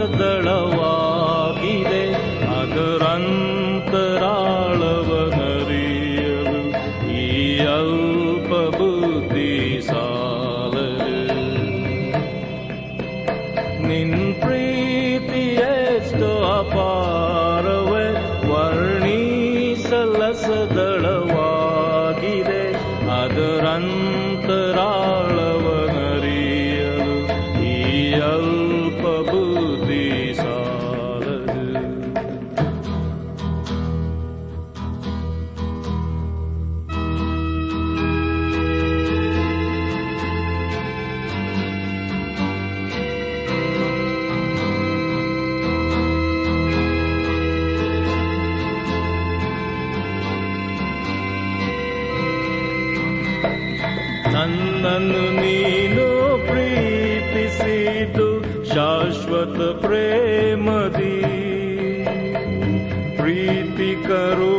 ವರ್ಣಿಸಲಸದಳವಾಗಿದೆ ನನ್ನನ್ನು ನೀನು ಪ್ರೀತಿಸಿದ್ದು ಶಾಶ್ವತ ಪ್ರೇಮದಿ ಪ್ರೀತಿ ಕರುಣೆಯಿಂದಲೇ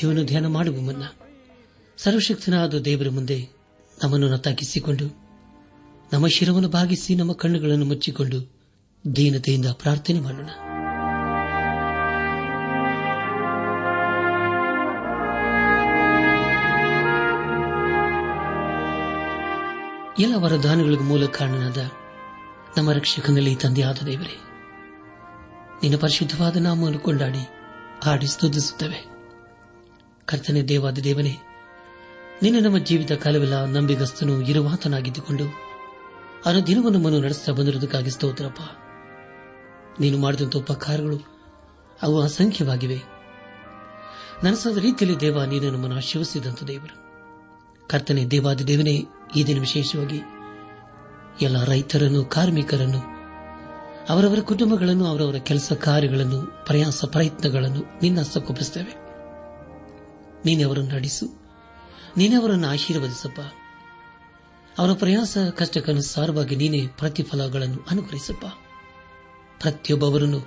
ವಾಕ್ಯವನ್ನು ಧ್ಯಾನ ಮಾಡುವ ಮುನ್ನ ಸರ್ವಶಕ್ತನಾದ ದೇವರ ಮುಂದೆ ನಮ್ಮನ್ನು ತಗ್ಗಿಸಿಕೊಂಡು ನಮ್ಮ ಶಿರವನ್ನು ಭಾಗಿಸಿ ನಮ್ಮ ಕಣ್ಣುಗಳನ್ನು ಮುಚ್ಚಿಕೊಂಡು ದೀನತೆಯಿಂದ ಪ್ರಾರ್ಥನೆ ಮಾಡೋಣ. ಎಲ್ಲ ವರದಾನಗಳಿಗೂ ಮೂಲ ಕಾರಣನಾದ ನಮ್ಮ ರಕ್ಷಕನಲ್ಲಿ ತಂದೆಯಾದ ದೇವರೇ, ನಿನ್ನ ಪರಿಶುದ್ಧವಾದ ನಾಮವನ್ನು ಕೊಂಡಾಡಿ ಹಾಡಿ ಸ್ತುತಿಸುತ್ತವೆ. ಕರ್ತನೆ ದೇವಾದ ದೇವನೇ, ನಿನ್ನ ನಮ್ಮ ಜೀವಿತ ಕಾಲವೆಲ್ಲ ನಂಬಿಗಸ್ತನು, ಇರುವಾತನಾಗಿದ್ದುಕೊಂಡು ಅನುದಿನವನ್ನು ಮನು ನಡೆಸ್ತಾ ಬಂದಿರುವುದಕ್ಕಾಗಿ ಸ್ತೋತ್ರಪ್ಪ. ನೀನು ಮಾಡಿದಂಥ ಉಪಕಾರಗಳು ಅವು ಅಸಂಖ್ಯವಾಗಿವೆ. ನನಸಾದ ರೀತಿಯಲ್ಲಿ ದೇವ ನೀನು ನಮ್ಮನ್ನು ಆಶೀರ್ವಸಿದಂಥ ದೇವರು. ಕರ್ತನೆ ದೇವಾದ ದೇವನೇ, ಈ ದಿನ ವಿಶೇಷವಾಗಿ ಎಲ್ಲ ರೈತರನ್ನು, ಕಾರ್ಮಿಕರನ್ನು, ಅವರವರ ಕುಟುಂಬಗಳನ್ನು, ಅವರವರ ಕೆಲಸ ಕಾರ್ಯಗಳನ್ನು, ಪ್ರಯಾಸ ಪ್ರಯತ್ನಗಳನ್ನು ನಿನ್ನ ಹಸ್ತಕ್ಕೊಪ್ಪಿಸುತ್ತೇವೆ ನೀನೆ ಅವರನ್ನು ನಡೆಸು. ನೀನೆ ಅವರನ್ನು ಆಶೀರ್ವದಿಸಪ್ಪ. ಅವರ ಪ್ರಯಾಸ ಕಷ್ಟಕ್ಕನುಸಾರವಾಗಿ ನೀನೇ ಪ್ರತಿಫಲಗಳನ್ನು ಅನುಗ್ರಹಿಸಪ್ಪ. ಪ್ರತಿಯೊಬ್ಬವರನ್ನು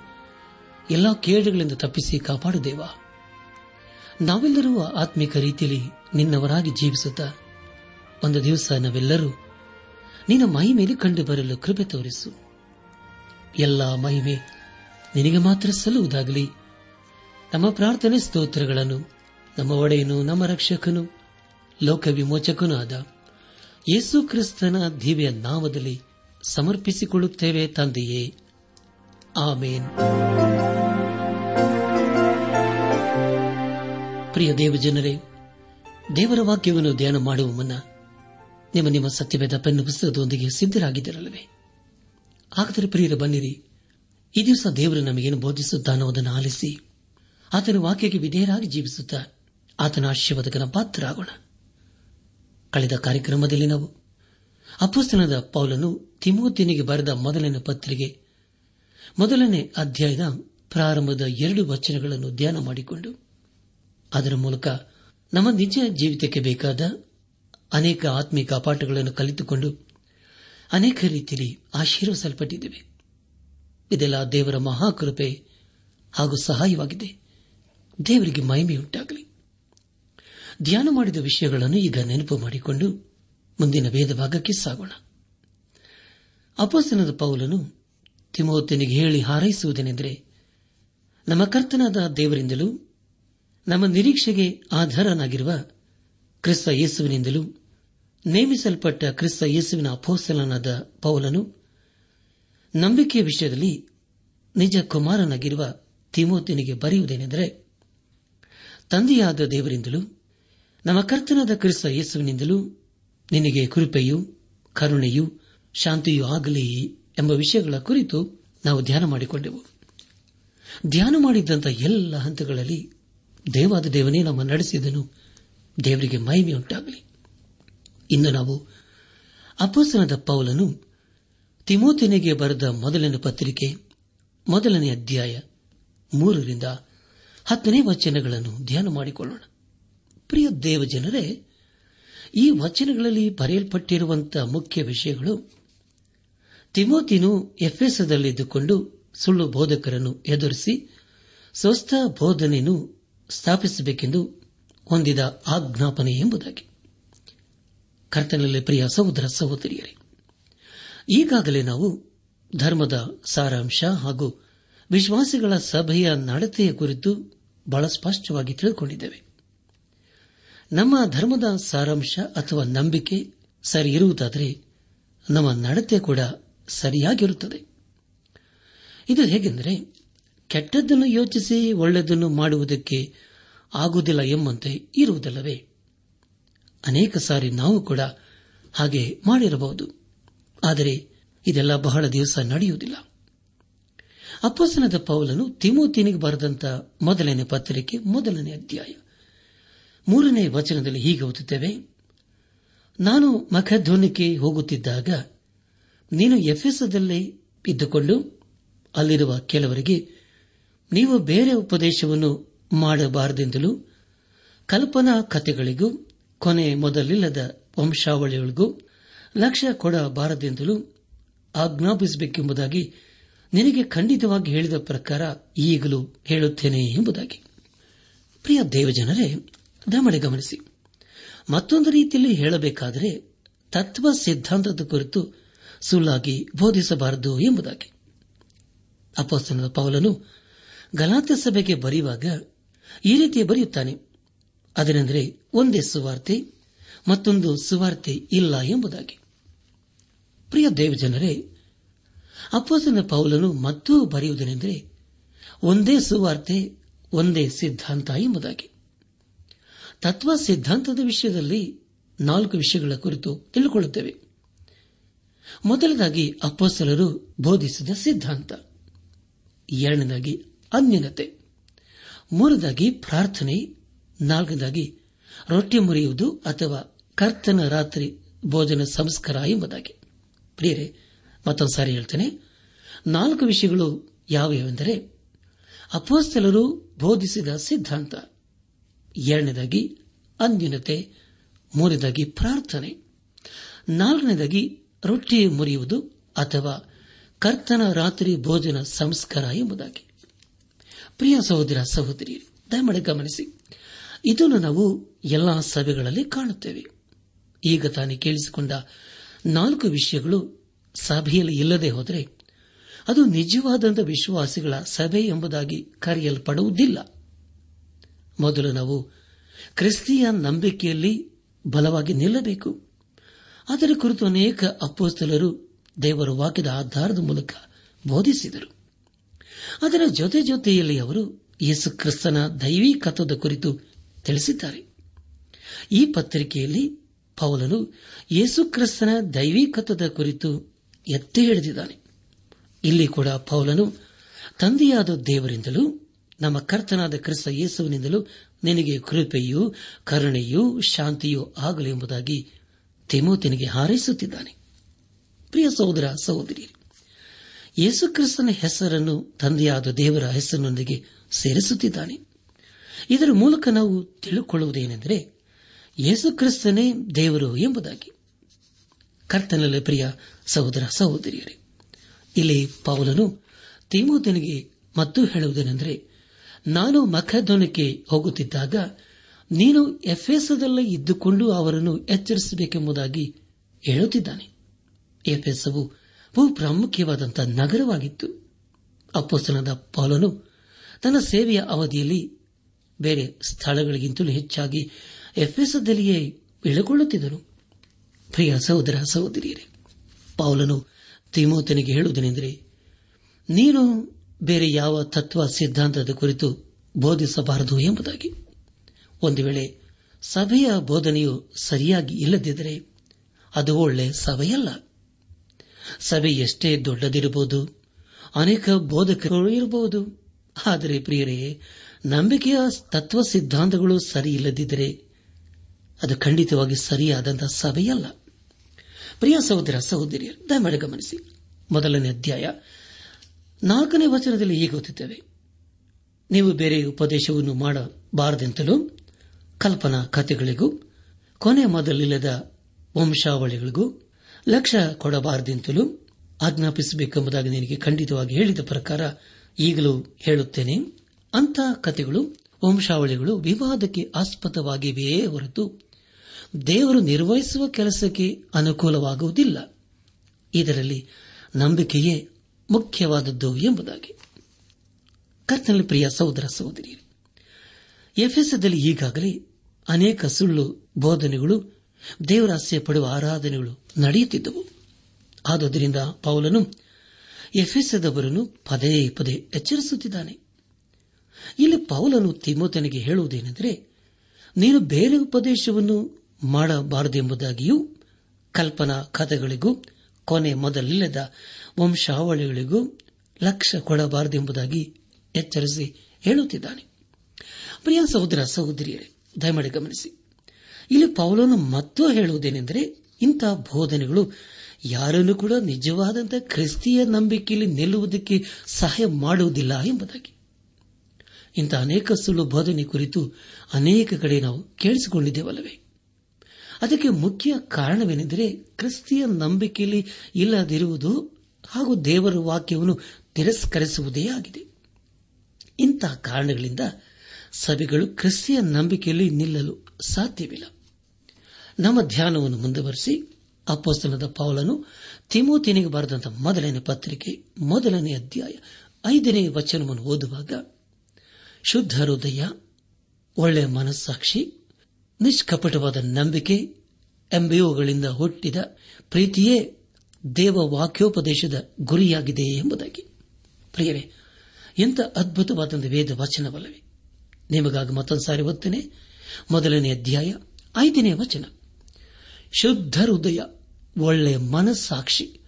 ಎಲ್ಲಾ ಕೇಡುಗಳಿಂದ ತಪ್ಪಿಸಿ ಕಾಪಾಡುದೇವ ನಾವೆಲ್ಲರೂ ಆತ್ಮಿಕ ರೀತಿಯಲ್ಲಿ ನಿನ್ನವರಾಗಿ ಜೀವಿಸುತ್ತಾ ಒಂದು ದಿವಸ ನಾವೆಲ್ಲರೂ ನಿನ್ನ ಮಹಿಮೆಯಲ್ಲಿ ಕಂಡು ಬರಲು ಕೃಪೆ ತೋರಿಸು. ಎಲ್ಲ ಮಹಿಮೆ ನಿನಗೆ ಮಾತ್ರ ಸಲ್ಲುವುದಾಗಲಿ. ನಮ್ಮ ಪ್ರಾರ್ಥನೆ ಸ್ತೋತ್ರಗಳನ್ನು ನಮ್ಮ ಒಡೆಯನು, ನಮ್ಮ ರಕ್ಷಕನು ಲೋಕ ವಿಮೋಚಕನೂ ಆದ ಯೇಸು ಕ್ರಿಸ್ತನ ದಿವ್ಯ ನಾಮದಲ್ಲಿ ಸಮರ್ಪಿಸಿಕೊಳ್ಳುತ್ತೇವೆ ತಂದೆಯೇ. ಆಮೇನ್. ಪ್ರಿಯ ದೇವಜನರೇ, ದೇವರ ವಾಕ್ಯವನ್ನು ಧ್ಯಾನ ಮಾಡುವ ಮುನ್ನ ನಿಮ್ಮ ನಿಮ್ಮ ಸತ್ಯವೇದ ಪೆನ್ನು ಪುಸ್ತಕದೊಂದಿಗೆ ಸಿದ್ದರಾಗಿದ್ದಿರಲ್ಲವೇ ಹಾಗಾದರೆ ಪ್ರಿಯರು ಬನ್ನಿರಿ, ಈ ದಿವಸ ದೇವರು ನಮಗೇನು ಬೋಧಿಸುತ್ತಾನೋ ಅದನ್ನು ಆಲಿಸಿ, ಆತನ ವಾಕ್ಯಕ್ಕೆ ವಿಧೇಯರಾಗಿ ಜೀವಿಸುತ್ತಾ ಆತನ ಆಶೀರ್ವಾದಕನ ಪಾತ್ರರಾಗೋಣ. ಕಳೆದ ಕಾರ್ಯಕ್ರಮದಲ್ಲಿ ನಾವು ಅಪ್ಪಸ್ತನದ ಪೌಲನು ತಿಮೋತಿನಿಗೆ ಬರೆದ ಮೊದಲನೇ ಪತ್ರಿಕೆ, ಮೊದಲನೇ ಅಧ್ಯಾಯದ ಪ್ರಾರಂಭದ ಎರಡು ವಚನಗಳನ್ನು ಧ್ಯಾನ ಮಾಡಿಕೊಂಡು, ಅದರ ಮೂಲಕ ನಮ್ಮ ನಿಜ ಜೀವಿತಕ್ಕೆ ಬೇಕಾದ ಅನೇಕ ಆತ್ಮಿಕ ಪಾಠಗಳನ್ನು ಕಲಿತುಕೊಂಡು ಅನೇಕ ರೀತಿಯಲ್ಲಿ ಆಶೀರ್ವಿಸಲ್ಪಟ್ಟಿದ್ದೇವೆ ಇದೆಲ್ಲ ದೇವರ ಮಹಾಕೃಪೆ ಹಾಗೂ ಸಹಾಯವಾಗಿದೆ. ದೇವರಿಗೆ ಮಹಿಮೆಯುಂಟಾಗಲಿ. ಧ್ಯಾನ ಮಾಡಿದ ವಿಷಯಗಳನ್ನು ಈಗ ನೆನಪು ಮಾಡಿಕೊಂಡು ಮುಂದಿನ ಭೇದ ಭಾಗಕ್ಕೆ ಸಾಗೋಣ. ಅಪೋಸನದ ಪೌಲನು ತಿಮೋತನಿಗೆ ಹೇಳಿ ಹಾರೈಸುವುದೇನೆಂದರೆ, ನಮ್ಮ ಕರ್ತನಾದ ದೇವರಿಂದಲೂ ನಮ್ಮ ನಿರೀಕ್ಷೆಗೆ ಆಧಾರನಾಗಿರುವ ಕ್ರಿಸ್ತ ಯೇಸುವಿನಿಂದಲೂ ನೇಮಿಸಲ್ಪಟ್ಟ ಕ್ರಿಸ್ತ ಯೇಸುವಿನ ಅಪೋಸಲನಾದ ಪೌಲನು ನಂಬಿಕೆಯ ವಿಷಯದಲ್ಲಿ ನಿಜ ಕುಮಾರನಾಗಿರುವ ತಿಮೋತಿನಿಗೆ ಬರೆಯುವುದೇನೆಂದರೆ, ತಂದೆಯಾದ ದೇವರಿಂದಲೂ ನಮ್ಮ ಕರ್ತನಾದ ಕ್ರಿಸ್ತ ಯೇಸುವಿನಿಂದಲೂ ನಿನಗೆ ಕೃಪೆಯು, ಕರುಣೆಯು, ಶಾಂತಿಯೂ ಆಗಲಿ ಎಂಬ ವಿಷಯಗಳ ಕುರಿತು ನಾವು ಧ್ಯಾನ ಮಾಡಿಕೊಂಡೆವು. ಧ್ಯಾನ ಮಾಡಿದ್ದಂಥ ಎಲ್ಲ ಹಂತಗಳಲ್ಲಿ ದೇವಾದ ದೇವನೇ ನಮ್ಮ ನಡೆಸಿದನು. ದೇವರಿಗೆ ಮಹಿಮೆಯುಂಟಾಗಲಿ ಇನ್ನು ನಾವು ಅಪಸನದ ಪೌಲನು ತಿಮೋತಿನಿಗೆ ಬರೆದ ಮೊದಲನೇ ಪತ್ರಿಕೆ, ಮೊದಲನೇ ಅಧ್ಯಾಯ, ಮೂರರಿಂದ ಹತ್ತನೇ ವಚನಗಳನ್ನು ಧ್ಯಾನ ಮಾಡಿಕೊಳ್ಳೋಣ. ಪ್ರಿಯ ದೇವಜನರೇ, ಈ ವಚನಗಳಲ್ಲಿ ಬರೆಯಲ್ಪಟ್ಟಿರುವಂತಹ ಮುಖ್ಯ ವಿಷಯಗಳು ತಿಮೋತಿನು ಎಫ್ಎಸದಲ್ಲಿದ್ದುಕೊಂಡು ಸುಳ್ಳು ಬೋಧಕರನ್ನು ಎದುರಿಸಿ ಸ್ವಸ್ಥ ಬೋಧನೆಯನ್ನು ಸ್ಥಾಪಿಸಬೇಕೆಂದು ಹೊಂದಿದ ಆಜ್ಞಾಪನೆ ಎಂಬುದಾಗಿ. ಕರ್ತನಲ್ಲಿ ಪ್ರಿಯ ಸಹೋದರ ಸಹೋದರಿಯರೇ, ಈಗಾಗಲೇ ನಾವು ಧರ್ಮದ ಸಾರಾಂಶ ಹಾಗೂ ವಿಶ್ವಾಸಿಗಳ ಸಭೆಯ ನಡತೆಯ ಕುರಿತು ಬಹಳ ಸ್ಪಷ್ಟವಾಗಿ ತಿಳಿದುಕೊಂಡಿದ್ದೇವೆ. ನಮ್ಮ ಧರ್ಮದ ಸಾರಾಂಶ ಅಥವಾ ನಂಬಿಕೆ ಸರಿ ಇರುವುದಾದರೆ ನಮ್ಮ ನಡತೆ ಕೂಡ ಸರಿಯಾಗಿರುತ್ತದೆ. ಇದು ಹೇಗೆಂದರೆ ಕೆಟ್ಟದ್ದನ್ನು ಯೋಚಿಸಿ ಒಳ್ಳೆಯದನ್ನು ಮಾಡುವುದಕ್ಕೆ ಆಗುವುದಿಲ್ಲ ಎಂಬಂತೆ ಇರುವುದಲ್ಲವೇ? ಅನೇಕ ಸಾರಿ ನಾವು ಕೂಡ ಹಾಗೆ ಮಾಡಿರಬಹುದು. ಆದರೆ ಇದೆಲ್ಲ ಬಹಳ ದಿವಸ ನಡೆಯುವುದಿಲ್ಲ. ಅಪ್ಪಸನದ ಪೌಲನು ತಿಮೋತಿನಿಗೆ ಬರೆದಂತ ಮೊದಲನೇ ಪತ್ರಿಕೆ, ಮೊದಲನೇ ಅಧ್ಯಾಯ. ಮೂರನೇ ವಚನದಲ್ಲಿ ಹೀಗೆ ಓದುತ್ತೇವೆ, ನಾನು ಮಖಧ್ವನಿಗೆ ಹೋಗುತ್ತಿದ್ದಾಗ ನೀನು ಎಫೆಸದಲ್ಲೇ ಇದ್ದುಕೊಂಡು ಅಲ್ಲಿರುವ ಕೆಲವರಿಗೆ ನೀವು ಬೇರೆ ಉಪದೇಶವನ್ನು ಮಾಡಬಾರದೆಂದಲೂ ಕಲ್ಪನಾ ಕಥೆಗಳಿಗೂ, ಕೊನೆ ಮೊದಲಿಲ್ಲದ ವಂಶಾವಳಿಗಳಿಗೂ ಲಕ್ಷ್ಯ ಕೊಡಬಾರದೆಂದಲೂ ಆಜ್ಞಾಪಿಸಬೇಕೆಂಬುದಾಗಿ ನಿನಗೆ ಖಂಡಿತವಾಗಿ ಹೇಳಿದ ಪ್ರಕಾರ ಈಗಲೂ ಹೇಳುತ್ತೇನೆ ಎಂಬುದಾಗಿ. ಪ್ರಿಯ ದೇವಜನರೇ ದಮಣೆ ಗಮನಿಸಿ. ಮತ್ತೊಂದು ರೀತಿಯಲ್ಲಿ ಹೇಳಬೇಕಾದರೆ, ತತ್ವ ಸಿದ್ಧಾಂತದ ಕುರಿತು ಸುಳ್ಳಾಗಿ ಬೋಧಿಸಬಾರದು ಎಂಬುದಾಗಿ. ಅಪೋಸ್ತನದ ಪೌಲನು ಗಲಾತ ಸಭೆಗೆ ಬರೆಯುವಾಗ ಈ ರೀತಿ ಬರೆಯುತ್ತಾನೆ. ಅದನೆಂದರೆ, ಒಂದೇ ಸುವಾರ್ತೆ, ಮತ್ತೊಂದು ಸುವಾರ್ತೆ ಇಲ್ಲ ಎಂಬುದಾಗಿ. ಪ್ರಿಯ ದೇವಜನರೇ ಅಪ್ಪಸನ ಪೌಲನು ಮತ್ತೂ ಬರೆಯುವುದೇನೆಂದರೆ, ಒಂದೇ ಸುವಾರ್ತೆ, ಒಂದೇ ಸಿದ್ಧಾಂತ ಎಂಬುದಾಗಿ. ತತ್ವ ಸಿದ್ಧಾಂತದ ವಿಷಯದಲ್ಲಿ ನಾಲ್ಕು ವಿಷಯಗಳ ಕುರಿತು ತಿಳಿದುಕೊಳ್ಳುತ್ತೇವೆ ಮೊದಲದಾಗಿ ಅಪ್ಪಸಲರು ಬೋಧಿಸಿದ ಸಿದ್ಧಾಂತ. ಎರಡನೇದಾಗಿ ಅನ್ಯನತೆ. ಮೂರನೇದಾಗಿ ಪ್ರಾರ್ಥನೆ. ನಾಲ್ಕನೇದಾಗಿ ರೊಟ್ಟಿ ಮುರಿಯುವುದು ಅಥವಾ ಕರ್ತನ ರಾತ್ರಿ ಭೋಜನ ಸಂಸ್ಕಾರ ಎಂಬುದಾಗಿ. ಪ್ರಿಯರೇ ಮತ್ತೊಂದು ಸಾರಿ ಹೇಳ್ತೇನೆ. ನಾಲ್ಕು ವಿಷಯಗಳು ಯಾವ್ಯಾವೆಂದರೆ ಅಪೋಸ್ತಲರು ಬೋಧಿಸಿದ ಸಿದ್ಧಾಂತ. ಎರಡನೇದಾಗಿ ಅನ್ಯೂನತೆ ಮೂರನೇದಾಗಿ ಪ್ರಾರ್ಥನೆ, ನಾಲ್ಕನೇದಾಗಿ ರೊಟ್ಟಿ ಮುರಿಯುವುದು ಅಥವಾ ಕರ್ತನ ರಾತ್ರಿ ಭೋಜನ ಸಂಸ್ಕಾರ ಎಂಬುದಾಗಿ. ಪ್ರಿಯ ಸಹೋದರ ಸಹೋದರಿಯರು, ದಯಮಾಡಿ ಗಮನಿಸಿ, ಇದನ್ನು ನಾವು ಎಲ್ಲಾ ಸಭೆಗಳಲ್ಲಿ ಕಾಣುತ್ತೇವೆ. ಈಗ ತಾನೇ ಕೇಳಿಸಿಕೊಂಡ ನಾಲ್ಕು ವಿಷಯಗಳು ಸಭೆಯಲ್ಲಿ ಇಲ್ಲದೆ ಹೋದರೆ ಅದು ನಿಜವಾದಂಥ ವಿಶ್ವಾಸಿಗಳ ಸಭೆ ಎಂಬುದಾಗಿ ಕರೆಯಲ್ಪಡುವುದಿಲ್ಲ. ಮೊದಲು ನಾವು ಕ್ರಿಸ್ತಿಯ ನಂಬಿಕೆಯಲ್ಲಿ ಬಲವಾಗಿ ನಿಲ್ಲಬೇಕು. ಅದರ ಕುರಿತು ಅನೇಕ ಅಪ್ಪೋಸ್ತಲರು ದೇವರ ವಾಕ್ಯದ ಆಧಾರದ ಮೂಲಕ ಬೋಧಿಸಿದರು. ಅದರ ಜೊತೆ ಜೊತೆಯಲ್ಲಿ ಅವರು ಯೇಸು ಕ್ರಿಸ್ತನ ದೈವೀಕತ್ವದ ಕುರಿತು ತಿಳಿಸಿದ್ದಾರೆ. ಈ ಪತ್ರಿಕೆಯಲ್ಲಿ ಪೌಲನು ಯೇಸು ಕ್ರಿಸ್ತನ ದೈವಿಕತ್ವದ ಕುರಿತು ಎತ್ತಿ ಹಿಡಿದಿದ್ದಾನೆ ಇಲ್ಲಿ ಕೂಡ ಪೌಲನು ತಂದೆಯಾದ ದೇವರಿಂದಲೂ ನಮ್ಮ ಕರ್ತನಾದ ಕ್ರಿಸ್ತ ಯೇಸುವಿನಿಂದಲೂ ನಿನಗೆ ಕೃಪೆಯೂ ಕರುಣೆಯೂ ಶಾಂತಿಯೂ ಆಗಲಿ ಎಂಬುದಾಗಿ ತಿಮೋತಿನಿಗೆ ಹಾರೈಸುತ್ತಿದ್ದಾನೆ. ಪ್ರಿಯ ಸಹೋದರ ಸಹೋದರಿ ಯೇಸುಕ್ರಿಸ್ತನ ಹೆಸರನ್ನು, ತಂದೆಯಾದ ದೇವರ ಹೆಸರಿನೊಂದಿಗೆ ಸೇರಿಸುತ್ತಿದ್ದಾನೆ. ಇದರ ಮೂಲಕ ನಾವು ತಿಳಿದುಕೊಳ್ಳುವುದೇನೆಂದರೆ ಯೇಸುಕ್ರಿಸ್ತನೇ ದೇವರು ಎಂಬುದಾಗಿ. ಕರ್ತನಲ್ಲಿ ಪ್ರಿಯ ಸಹೋದರ ಸಹೋದರಿಯರೇ, ಇಲ್ಲಿ ಪೌಲನು ತಿಮೋತನಿಗೆ ಮತ್ತೂ ಹೇಳುವುದೇನೆಂದರೆ ನಾನು ಮಖಧ್ವನಕ್ಕೆ ಹೋಗುತ್ತಿದ್ದಾಗ ನೀನು ಎಫೆಸದಲ್ಲೇ ಇದ್ದುಕೊಂಡು ಅವರನ್ನು ಎಚ್ಚರಿಸಬೇಕೆಂಬುದಾಗಿ ಹೇಳುತ್ತಿದ್ದಾನೆ. ಎಫೆಸವು ಬಹು ಪ್ರಾಮುಖ್ಯವಾದಂತಹ ನಗರವಾಗಿತ್ತು. ಅಪ್ಪಸ್ತನದ ಪೌಲನು ತನ್ನ ಸೇವೆಯ ಅವಧಿಯಲ್ಲಿ ಬೇರೆ ಸ್ಥಳಗಳಿಗಿಂತಲೂ ಹೆಚ್ಚಾಗಿ ಎಫೆಸದಲ್ಲಿಯೇ ಇಳಿಕೊಳ್ಳುತ್ತಿದ್ದರು ಪ್ರಿಯ ಸಹೋದರ ಸಹೋದರಿಯರೇ, ಪೌಲನು ತಿಮೋತನಿಗೆ ಹೇಳುವುದೇನೆಂದರೆ, ನೀನು ಬೇರೆ ಯಾವ ತತ್ವ ಸಿದ್ಧಾಂತದ ಕುರಿತು ಬೋಧಿಸಬಾರದು ಎಂಬುದಾಗಿ. ಒಂದು ವೇಳೆ ಸಭೆಯ ಬೋಧನೆಯು ಸರಿಯಾಗಿ ಇಲ್ಲದಿದ್ದರೆ ಅದು ಒಳ್ಳೆ ಸಭೆಯಲ್ಲ. ಸಭೆ ಎಷ್ಟೇ ದೊಡ್ಡದಿರಬಹುದು, ಅನೇಕ ಬೋಧಕರು ಇರಬಹುದು. ಆದರೆ ಪ್ರಿಯರೇ, ನಂಬಿಕೆಯ ತತ್ವ ಸಿದ್ಧಾಂತಗಳು ಸರಿ ಇಲ್ಲದಿದ್ದರೆ ಅದು ಖಂಡಿತವಾಗಿ ಸರಿಯಾದಂತಹ ಸಭೆಯಲ್ಲ. ಪ್ರಿಯ ಸಹೋದರ ಸಹೋದರಿಯರು, ದಯಮಾಡಿ ಗಮನಿಸಿ. ಮೊದಲನೇ ಅಧ್ಯಾಯ ನಾಲ್ಕನೇ ವಚನದಲ್ಲಿ ಹೀಗೆ ಗೊತ್ತಿದ್ದೇವೆ ನೀವು ಬೇರೆ ಉಪದೇಶವನ್ನು ಮಾಡಬಾರದೆಂತಲೂ ಕಲ್ಪನಾ ಕಥೆಗಳಿಗೂ ಕೊನೆ ಮೊದಲಿಲ್ಲದ ವಂಶಾವಳಿಗಳಿಗೂ ಲಕ್ಷ್ಯ ಕೊಡಬಾರದೆಂತಲೂ ಆಜ್ಞಾಪಿಸಬೇಕೆಂಬುದಾಗಿ ನಿನಗೆ ಖಂಡಿತವಾಗಿ ಹೇಳಿದ ಪ್ರಕಾರ ಈಗಲೂ ಹೇಳುತ್ತೇನೆ. ಅಂಥ ಕಥೆಗಳು, ವಂಶಾವಳಿಗಳು ವಿವಾದಕ್ಕೆ ಆಸ್ಪದವಾಗಿವೆಯೇ ಹೊರತು ದೇವರು ನಿರ್ವಹಿಸುವ ಕೆಲಸಕ್ಕೆ ಅನುಕೂಲವಾಗುವುದಿಲ್ಲ. ಇದರಲ್ಲಿ ನಂಬಿಕೆಯೇ ಮುಖ್ಯವಾದದ್ದು ಎಂಬುದಾಗಿ. ಕರ್ತನಲ್ಲಿ ಪ್ರಿಯ ಸಹೋದರ ಸಹೋದರಿ ಎಫ್ಎಸ್ಎದಲ್ಲಿ ಈಗಾಗಲೇ ಅನೇಕ ಸುಳ್ಳು ಬೋಧನೆಗಳು, ದೇವರಾಸ್ಯ ಪಡುವ ಆರಾಧನೆಗಳು ನಡೆಯುತ್ತಿದ್ದವು. ಆದುದರಿಂದ ಪೌಲನು ಎಫ್ಎಸ್ಎದವರನ್ನು ಪದೇ ಪದೇ ಎಚ್ಚರಿಸುತ್ತಿದ್ದಾನೆ. ಇಲ್ಲಿ ಪೌಲನು ತಿಮೋತನಿಗೆ ಹೇಳುವುದೇನೆಂದರೆ, ನೀನು ಬೇರೆ ಉಪದೇಶವನ್ನು ಮಾಡಬಾರದೆಂಬುದಾಗಿಯೂ, ಕಲ್ಪನಾ ಕಥೆಗಳಿಗೂ ಕೊನೆ ಮೊದಲಿಲ್ಲದ ವಂಶಾವಳಿಗಳಿಗೂ ಲಕ್ಷ ಕೊಡಬಾರದೆಂಬುದಾಗಿ ಎಚ್ಚರಿಸಿ ಹೇಳುತ್ತಿದ್ದಾನೆ. ಪ್ರಿಯ ಸಹೋದರ ಸಹೋದರಿಯರೇ, ದಯಮಾಡಿ ಗಮನಿಸಿ. ಇಲ್ಲಿ ಪೌಲನು ಮತ್ತೂ ಹೇಳುವುದೇನೆಂದರೆ, ಇಂಥ ಬೋಧನೆಗಳು ಯಾರನ್ನು ಕೂಡ ನಿಜವಾದಂತಹ ಕ್ರಿಸ್ತಿಯ ನಂಬಿಕೆಯಲ್ಲಿ ನಿಲ್ಲುವುದಕ್ಕೆ ಸಹಾಯ ಮಾಡುವುದಿಲ್ಲ ಎಂಬುದಾಗಿ. ಇಂಥ ಅನೇಕ ಸುಳ್ಳು ಬೋಧನೆ ಕುರಿತು ಅನೇಕ ಕಡೆ ನಾವು ಕೇಳಿಸಿಕೊಂಡಿದ್ದೇವಲ್ಲವೇ? ಅದಕ್ಕೆ ಮುಖ್ಯ ಕಾರಣವೇನೆಂದರೆ, ಕ್ರಿಸ್ತಿಯ ನಂಬಿಕೆಯಲ್ಲಿ ಇಲ್ಲದಿರುವುದು ಹಾಗೂ ದೇವರ ವಾಕ್ಯವನ್ನು ತಿರಸ್ಕರಿಸುವುದೇ ಆಗಿದೆ. ಇಂತಹ ಕಾರಣಗಳಿಂದ ಸಭೆಗಳು ಕ್ರಿಸ್ತಿಯ ನಂಬಿಕೆಯಲ್ಲಿ ನಿಲ್ಲಲು ಸಾಧ್ಯವಿಲ್ಲ. ನಮ್ಮ ಧ್ಯಾನವನ್ನು ಮುಂದುವರೆಸಿ ಅಪ್ಪಸ್ತನದ ಪೌಲನು ತಿಮೋತಿನಿಗೆ ಬರೆದಂತಹ ಮೊದಲನೇ ಪತ್ರಿಕೆ, ಮೊದಲನೇ ಅಧ್ಯಾಯ, ಐದನೇ ವಚನವನ್ನು ಓದುವಾಗ, ಶುದ್ಧ ಹೃದಯ ಒಳ್ಳೆಯ ಮನಸ್ಸಾಕ್ಷಿ, ನಿಷ್ಕಪಟವಾದ ನಂಬಿಕೆ ಎಂಬಿಒಗಳಿಂದ ಹುಟ್ಟಿದ ಪ್ರೀತಿಯೇ ದೇವ ವಾಕ್ಯೋಪದೇಶದ ಗುರಿಯಾಗಿದೆ ಎಂಬುದಾಗಿ. ಪ್ರಿಯರೇ ಎಂಥ ಅದ್ಭುತವಾದ ವೇದ ವಚನವಲ್ಲವೇ ನಿಮಗಾಗಿ ಮತ್ತೊಂದು ಸಾರಿ ಓದ್ತೇನೆ. ಮೊದಲನೇ ಅಧ್ಯಾಯ, ಐದನೇ ವಚನ. ಶುದ್ಧ ಹೃದಯ ಒಳ್ಳೆಯ ಮನಸ್ಸಾಕ್ಷಿ,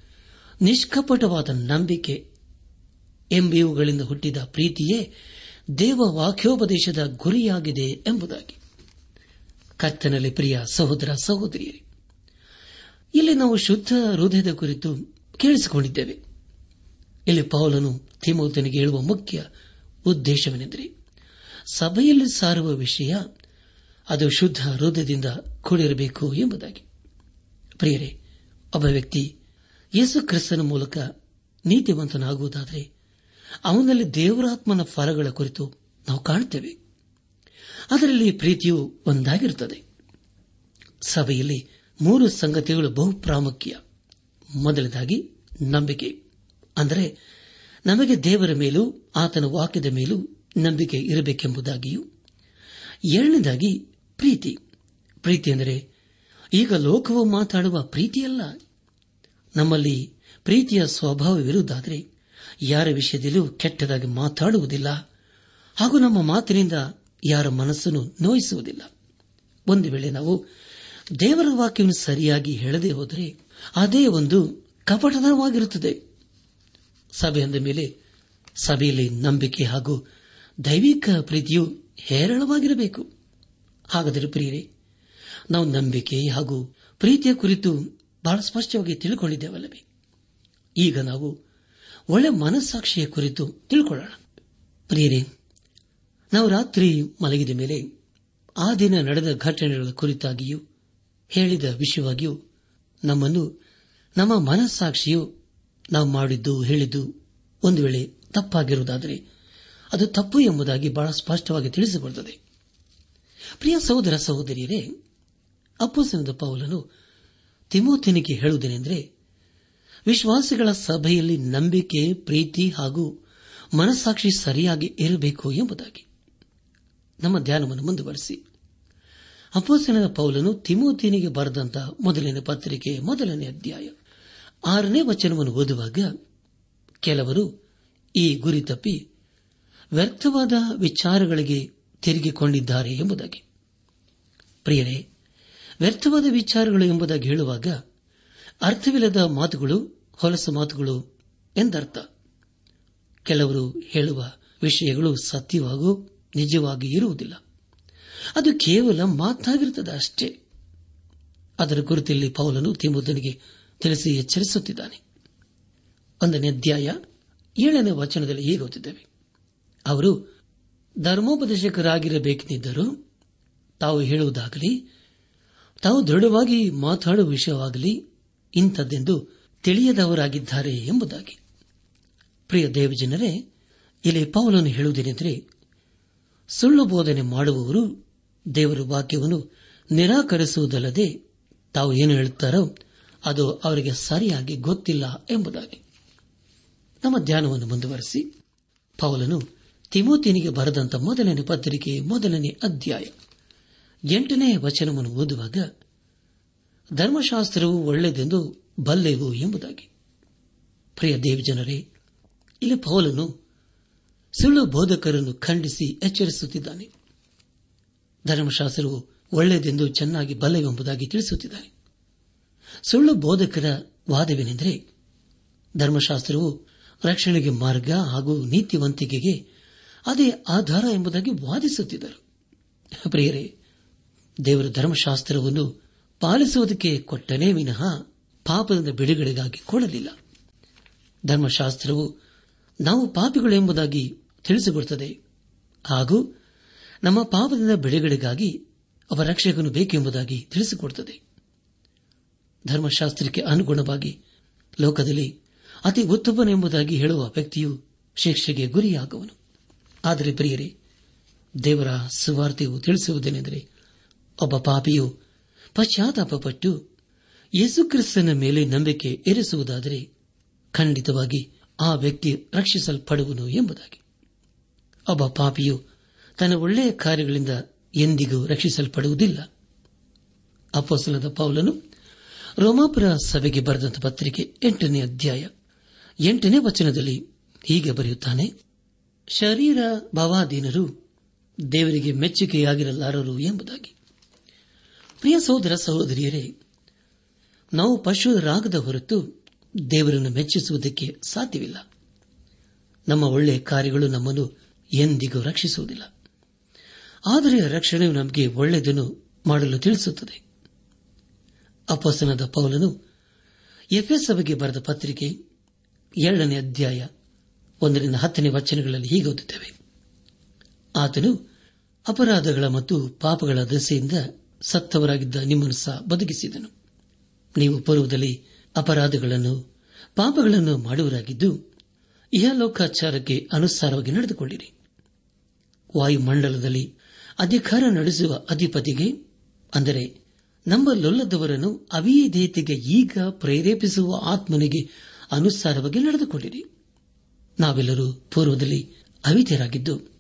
ನಿಷ್ಕಪಟವಾದ ನಂಬಿಕೆ ಎಂಬಿವುಗಳಿಂದ ಹುಟ್ಟಿದ ಪ್ರೀತಿಯೇ ದೇವ ವಾಕ್ಯೋಪದೇಶದ ಗುರಿಯಾಗಿದೆ ಎಂಬುದಾಗಿ. ಕರ್ತನಲ್ಲಿ ಪ್ರಿಯ ಸಹೋದರ ಸಹೋದರಿಯರೇ ಇಲ್ಲಿ ನಾವು ಶುದ್ಧ ಹೃದಯದ ಕುರಿತು ಕೇಳಿಸಿಕೊಂಡಿದ್ದೇವೆ. ಇಲ್ಲಿ ಪೌಲನು ತಿಮೋತನಿಗೆ ಹೇಳುವ ಮುಖ್ಯ ಉದ್ದೇಶವೇನೆಂದರೆ ಸಭೆಯಲ್ಲಿ ಸಾರುವ ವಿಷಯ ಅದು ಶುದ್ಧ ಹೃದಯದಿಂದ ಕೂಡಿರಬೇಕು ಎಂಬುದಾಗಿ. ಪ್ರಿಯರೇ, ಒಬ್ಬ ವ್ಯಕ್ತಿ ಯೇಸು ಕ್ರಿಸ್ತನ ಮೂಲಕ ನೀತಿವಂತನಾಗುವುದಾದರೆ, ಅವನಲ್ಲಿ ದೇವರಾತ್ಮನ ಫಲಗಳ ಕುರಿತು ನಾವು ಕಾಣುತ್ತೇವೆ. ಅದರಲ್ಲಿ ಪ್ರೀತಿಯು ಒಂದಾಗಿರುತ್ತದೆ. ಸಭೆಯಲ್ಲಿ ಮೂರು ಸಂಗತಿಗಳು ಬಹು ಪ್ರಾಮುಖ್ಯ. ಮೊದಲದಾಗಿ ನಂಬಿಕೆ. ಅಂದರೆ, ನಮಗೆ ದೇವರ ಮೇಲೂ ಆತನ ವಾಕ್ಯದ ಮೇಲೂ ನಂಬಿಕೆ ಇರಬೇಕೆಂಬುದಾಗಿಯೂ. ಎರಡನೇದಾಗಿ, ಪ್ರೀತಿ. ಪ್ರೀತಿ ಅಂದರೆ, ಈಗ ಲೋಕವು ಮಾತಾಡುವ ಪ್ರೀತಿಯಲ್ಲ. ನಮ್ಮಲ್ಲಿ ಪ್ರೀತಿಯ ಸ್ವಭಾವವಿರುವುದಾದರೆ ಯಾರ ವಿಷಯದಲ್ಲೂ ಕೆಟ್ಟದಾಗಿ ಮಾತಾಡುವುದಿಲ್ಲ. ಹಾಗೂ ನಮ್ಮ ಮಾತಿನಿಂದ ಯಾರ ಮನಸ್ಸನ್ನು ನೋಯಿಸುವುದಿಲ್ಲ. ಒಂದು ವೇಳೆ ನಾವು ದೇವರ ವಾಕ್ಯವನ್ನು ಸರಿಯಾಗಿ ಹೇಳದೆ ಹೋದರೆ ಅದೇ ಒಂದು ಕಪಟನವಾಗಿರುತ್ತದೆ. ಸಭೆ ಅಂದ ಮೇಲೆ ಸಭೆಯಲ್ಲಿ ನಂಬಿಕೆ ಹಾಗೂ ದೈವಿಕ ಪ್ರೀತಿಯು ಹೇರಳವಾಗಿರಬೇಕು. ಹಾಗಾದರೆ ಪ್ರಿಯರೇ, ನಾವು ನಂಬಿಕೆ ಹಾಗೂ ಪ್ರೀತಿಯ ಕುರಿತು ಬಹಳ ಸ್ಪಷ್ಟವಾಗಿ ತಿಳ್ಕೊಂಡಿದ್ದೇವಲ್ಲವೇ? ಈಗ ನಾವು ಒಳ್ಳೆ ಮನಸ್ಸಾಕ್ಷಿಯ ಕುರಿತು ತಿಳ್ಕೊಳ್ಳೋಣ. ಪ್ರಿಯರೇ, ನಾವು ರಾತ್ರಿ ಮಲಗಿದ ಮೇಲೆ ಆ ದಿನ ನಡೆದ ಘಟನೆಗಳ ಕುರಿತಾಗಿಯೂ ಹೇಳಿದ ವಿಷಯವಾಗಿಯೂ ನಮ್ಮನ್ನು, ನಮ್ಮ ಮನಸ್ಸಾಕ್ಷಿಯು ನಾವು ಮಾಡಿದ್ದು, ಹೇಳಿದ್ದು ಒಂದು ವೇಳೆ ತಪ್ಪಾಗಿರುವುದಾದರೆ ಅದು ತಪ್ಪು ಎಂಬುದಾಗಿ ಬಹಳ ಸ್ಪಷ್ಟವಾಗಿ ತಿಳಿಸಿಕೊಡುತ್ತದೆ ಪ್ರಿಯ ಸಹೋದರ ಸಹೋದರಿಯರೇ ಅಪ್ಪಸನದ ಪೌಲನು ತಿಮೋತಿನಿಗೆ ಹೇಳುವುದೇನೆಂದರೆ, ವಿಶ್ವಾಸಿಗಳ ಸಭೆಯಲ್ಲಿ ನಂಬಿಕೆ, ಪ್ರೀತಿ ಹಾಗೂ ಮನಸ್ಸಾಕ್ಷಿ ಸರಿಯಾಗಿ ಇರಬೇಕು ಎಂಬುದಾಗಿ. ನಮ್ಮ ಧ್ಯಾನವನ್ನು ಮುಂದುವರೆಸಿ. ಅಪ್ಪಸನದ ಪೌಲನು ತಿಮೋತಿನಿಗೆ ಬರೆದಂತಹ ಮೊದಲನೇ ಪತ್ರಿಕೆ, ಮೊದಲನೇ ಅಧ್ಯಾಯ. ಆರನೇ ವಚನವನ್ನು ಓದುವಾಗ ಕೆಲವರು ಈ ಗುರಿ ತಪ್ಪಿ ವ್ಯರ್ಥವಾದ ವಿಚಾರಗಳಿಗೆ ತಿರುಗಿಕೊಂಡಿದ್ದಾರೆ ಎಂಬುದಾಗಿ. ಪ್ರಿಯರೇ, ವ್ಯರ್ಥವಾದ ವಿಚಾರಗಳು ಎಂಬುದಾಗಿ ಹೇಳುವಾಗ ಅರ್ಥವಿಲ್ಲದ ಮಾತುಗಳು, ಹೊಲಸು ಮಾತುಗಳು ಎಂದರ್ಥ. ಕೆಲವರು ಹೇಳುವ ವಿಷಯಗಳು ಸತ್ಯವಾಗೂ, ನಿಜವಾಗಿ ಇರುವುದಿಲ್ಲ. ಅದು ಕೇವಲ ಮಾತಾಗಿರುತ್ತದೆ ಅಷ್ಟೇ. ಅದರ ಕುರಿತಲ್ಲಿ ಪೌಲನು ತಿಮ್ಮದನಿಗೆ ತಿಳಿಸಿ ಎಚ್ಚರಿಸುತ್ತಿದ್ದಾನೆ. ಒಂದನೇ ಅಧ್ಯಾಯ ಏಳನೇ ವಚನದಲ್ಲಿ ಹೀಗೆ ಓದಿದ್ದೇವೆ ಅವರು ಧರ್ಮೋಪದೇಶಕರಾಗಿರಬೇಕೆಂದಿದ್ದರೂ ತಾವು ಹೇಳುವುದಾಗಲಿ, ತಾವು ದೃಢವಾಗಿ ಮಾತಾಡುವ ವಿಷಯವಾಗಲಿ ಇಂಥದ್ದೆಂದು ತಿಳಿಯದವರಾಗಿದ್ದಾರೆ ಎಂಬುದಾಗಿ. ಪ್ರಿಯ ದೇವಜನರೇ, ಇಲ್ಲಿ ಪೌಲನು ಹೇಳುವುದೇನೆಂದರೆ, ಸುಳ್ಳು ಬೋಧನೆ ಮಾಡುವವರು ದೇವರ ವಾಕ್ಯವನ್ನು ನಿರಾಕರಿಸುವುದಲ್ಲದೆ ತಾವು ಏನು ಹೇಳುತ್ತಾರೋ ಅದು ಅವರಿಗೆ ಸರಿಯಾಗಿ ಗೊತ್ತಿಲ್ಲ ಎಂಬುದಾಗಿ. ನಮ್ಮ ಧ್ಯಾನವನ್ನು ಮುಂದುವರೆಸಿ. ಪೌಲನು ತಿಮೋತಿನಿಗೆ ಬರೆದಂತ ಮೊದಲನೇ ಪತ್ರಿಕೆ ಮೊದಲನೇ ಅಧ್ಯಾಯ ಎಂಟನೇ ವಚನವನ್ನು ಓದುವಾಗ, ಧರ್ಮಶಾಸ್ತ್ರವು ಒಳ್ಳೆಯದೆಂದು ಬಲ್ಲೆವು ಎಂಬುದಾಗಿ. ಪ್ರಿಯ ದೇವಜನರೇ, ಇಲ್ಲಿ ಪೌಲನು ಸುಳ್ಳು ಬೋಧಕರನ್ನು ಖಂಡಿಸಿ ಎಚ್ಚರಿಸುತ್ತಿದ್ದಾನೆ. ಧರ್ಮಶಾಸ್ತ್ರವು ಒಳ್ಳೆಯದೆಂದು ಚೆನ್ನಾಗಿ ಬಲ್ಲವೆಂಬುದಾಗಿ ತಿಳಿಸುತ್ತಿದ್ದಾರೆ ಸುಳ್ಳು ಬೋಧಕರ ವಾದವೇನೆಂದರೆ, ಧರ್ಮಶಾಸ್ತ್ರವು ರಕ್ಷಣೆಗೆ ಮಾರ್ಗ ಹಾಗೂ ನೀತಿವಂತಿಕೆಗೆ ಅದೇ ಆಧಾರ ಎಂಬುದಾಗಿ ವಾದಿಸುತ್ತಿದ್ದರು. ಪ್ರಿಯರೇ, ದೇವರ ಧರ್ಮಶಾಸ್ತ್ರವನ್ನು ಪಾಲಿಸುವುದಕ್ಕೆ ಕೊಟ್ಟನೇ ವಿನಃ ಪಾಪದಿಂದ ಬಿಡುಗಡೆಗಾಗಿ ಕೊಡಲಿಲ್ಲ. ಧರ್ಮಶಾಸ್ತ್ರವು ನಾವು ಪಾಪಿಗಳು ಎಂಬುದಾಗಿ ತಿಳಿಸಿಕೊಡುತ್ತದೆ ಹಾಗೂ ನಮ್ಮ ಪಾಪದಿಂದ ಬೆಳೆಗಳಿಗಾಗಿ ಅವ ರಕ್ಷಕನು ಬೇಕೆಂಬುದಾಗಿ ತಿಳಿಸಿಕೊಡುತ್ತದೆ. ಧರ್ಮಶಾಸ್ತ್ರಕ್ಕೆ ಅನುಗುಣವಾಗಿ ಲೋಕದಲ್ಲಿ ಅತಿ ಉತ್ತಮನೆಂಬುದಾಗಿ ಹೇಳುವ ವ್ಯಕ್ತಿಯು ಶಿಕ್ಷೆಗೆ ಗುರಿಯಾಗುವನು. ಆದರೆ ಪ್ರಿಯರೇ, ದೇವರ ಸುವಾರ್ತೆಯು ತಿಳಿಸುವುದೇನೆಂದರೆ ಒಬ್ಬ ಪಾಪಿಯು ಪಶ್ಚಾತ್ತಾಪಪಟ್ಟು ಯೇಸುಕ್ರಿಸ್ತನ ಮೇಲೆ ನಂಬಿಕೆ ಇರಿಸುವುದಾದರೆ ಖಂಡಿತವಾಗಿ ಆ ವ್ಯಕ್ತಿ ರಕ್ಷಿಸಲ್ಪಡುವನು ಎಂಬುದಾಗಿ. ಒಬ್ಬ ಪಾಪಿಯು ತನ್ನ ಒಳ್ಳೆಯ ಕಾರ್ಯಗಳಿಂದ ಎಂದಿಗೂ ರಕ್ಷಿಸಲ್ಪಡುವುದಿಲ್ಲ. ಅಪ್ಪಸಲದ ಪೌಲನು ರೋಮಾಪುರ ಸಭೆಗೆ ಬರೆದಂತ ಪತ್ರಿಕೆ ಎಂಟನೇ ಅಧ್ಯಾಯ ಎಂಟನೇ ವಚನದಲ್ಲಿ ಹೀಗೆ ಬರೆಯುತ್ತಾನೆ, ಶರೀರ ಭವಾಧೀನರು ದೇವರಿಗೆ ಮೆಚ್ಚುಗೆಯಾಗಿರಲಾರರು ಎಂಬುದಾಗಿ. ಪ್ರಿಯ ಸಹೋದರ ಸಹೋದರಿಯರೇ, ನಾವು ಪಶುರಾಗದ ಹೊರತು ದೇವರನ್ನು ಮೆಚ್ಚಿಸುವುದಕ್ಕೆ ಸಾಧ್ಯವಿಲ್ಲ. ನಮ್ಮ ಒಳ್ಳೆಯ ಕಾರ್ಯಗಳು ನಮ್ಮನ್ನು ಎಂದಿಗೂ ರಕ್ಷಿಸುವುದಿಲ್ಲ. ಆದರೆ ರಕ್ಷಣೆಯು ನಮಗೆ ಒಳ್ಳೆಯದನ್ನು ಮಾಡಲು ತಿಳಿಸುತ್ತದೆ. ಅಪಸನದ ಪೌಲನು ಎಫ್ಎಸ್ ಸಭೆಗೆ ಬರೆದ ಪತ್ರಿಕೆ ಎರಡನೇ ಅಧ್ಯಾಯ ಒಂದರಿಂದ ಹತ್ತನೇ ವಚನಗಳಲ್ಲಿ ಹೀಗೆ ಓದುತ್ತೇವೆ. ಆತನು ಅಪರಾಧಗಳ ಮತ್ತು ಪಾಪಗಳ ದಸೆಯಿಂದ ಸತ್ತವರಾಗಿದ್ದ ನಿಮ್ಮನ್ನು ಸಹ ಬದುಕಿಸಿದನು. ನೀವು ಪೂರ್ವದಲ್ಲಿ ಅಪರಾಧಗಳನ್ನು, ಪಾಪಗಳನ್ನು ಮಾಡುವರಾಗಿದ್ದು ಇಹಲೋಕಾಚಾರಕ್ಕೆ ಅನುಸಾರವಾಗಿ ನಡೆದುಕೊಂಡಿರಿ ವಾಯುಮಂಡಲದಲ್ಲಿ ಅಧಿಕಾರ ನಡೆಸುವ ಅಧಿಪತಿಗೆ, ಅಂದರೆ ನಂಬಲೊಲ್ಲದವರನ್ನು ಅವಿಧೇಯತೆಗೆ ಈಗ ಪ್ರೇರೇಪಿಸುವ ಆತ್ಮನಿಗೆ ಅನುಸಾರವಾಗಿ ನಡೆದುಕೊಂಡಿರಿ. ನಾವೆಲ್ಲರೂ ಪೂರ್ವದಲ್ಲಿ ಅವಿದ್ಯರಾಗಿದ್ದು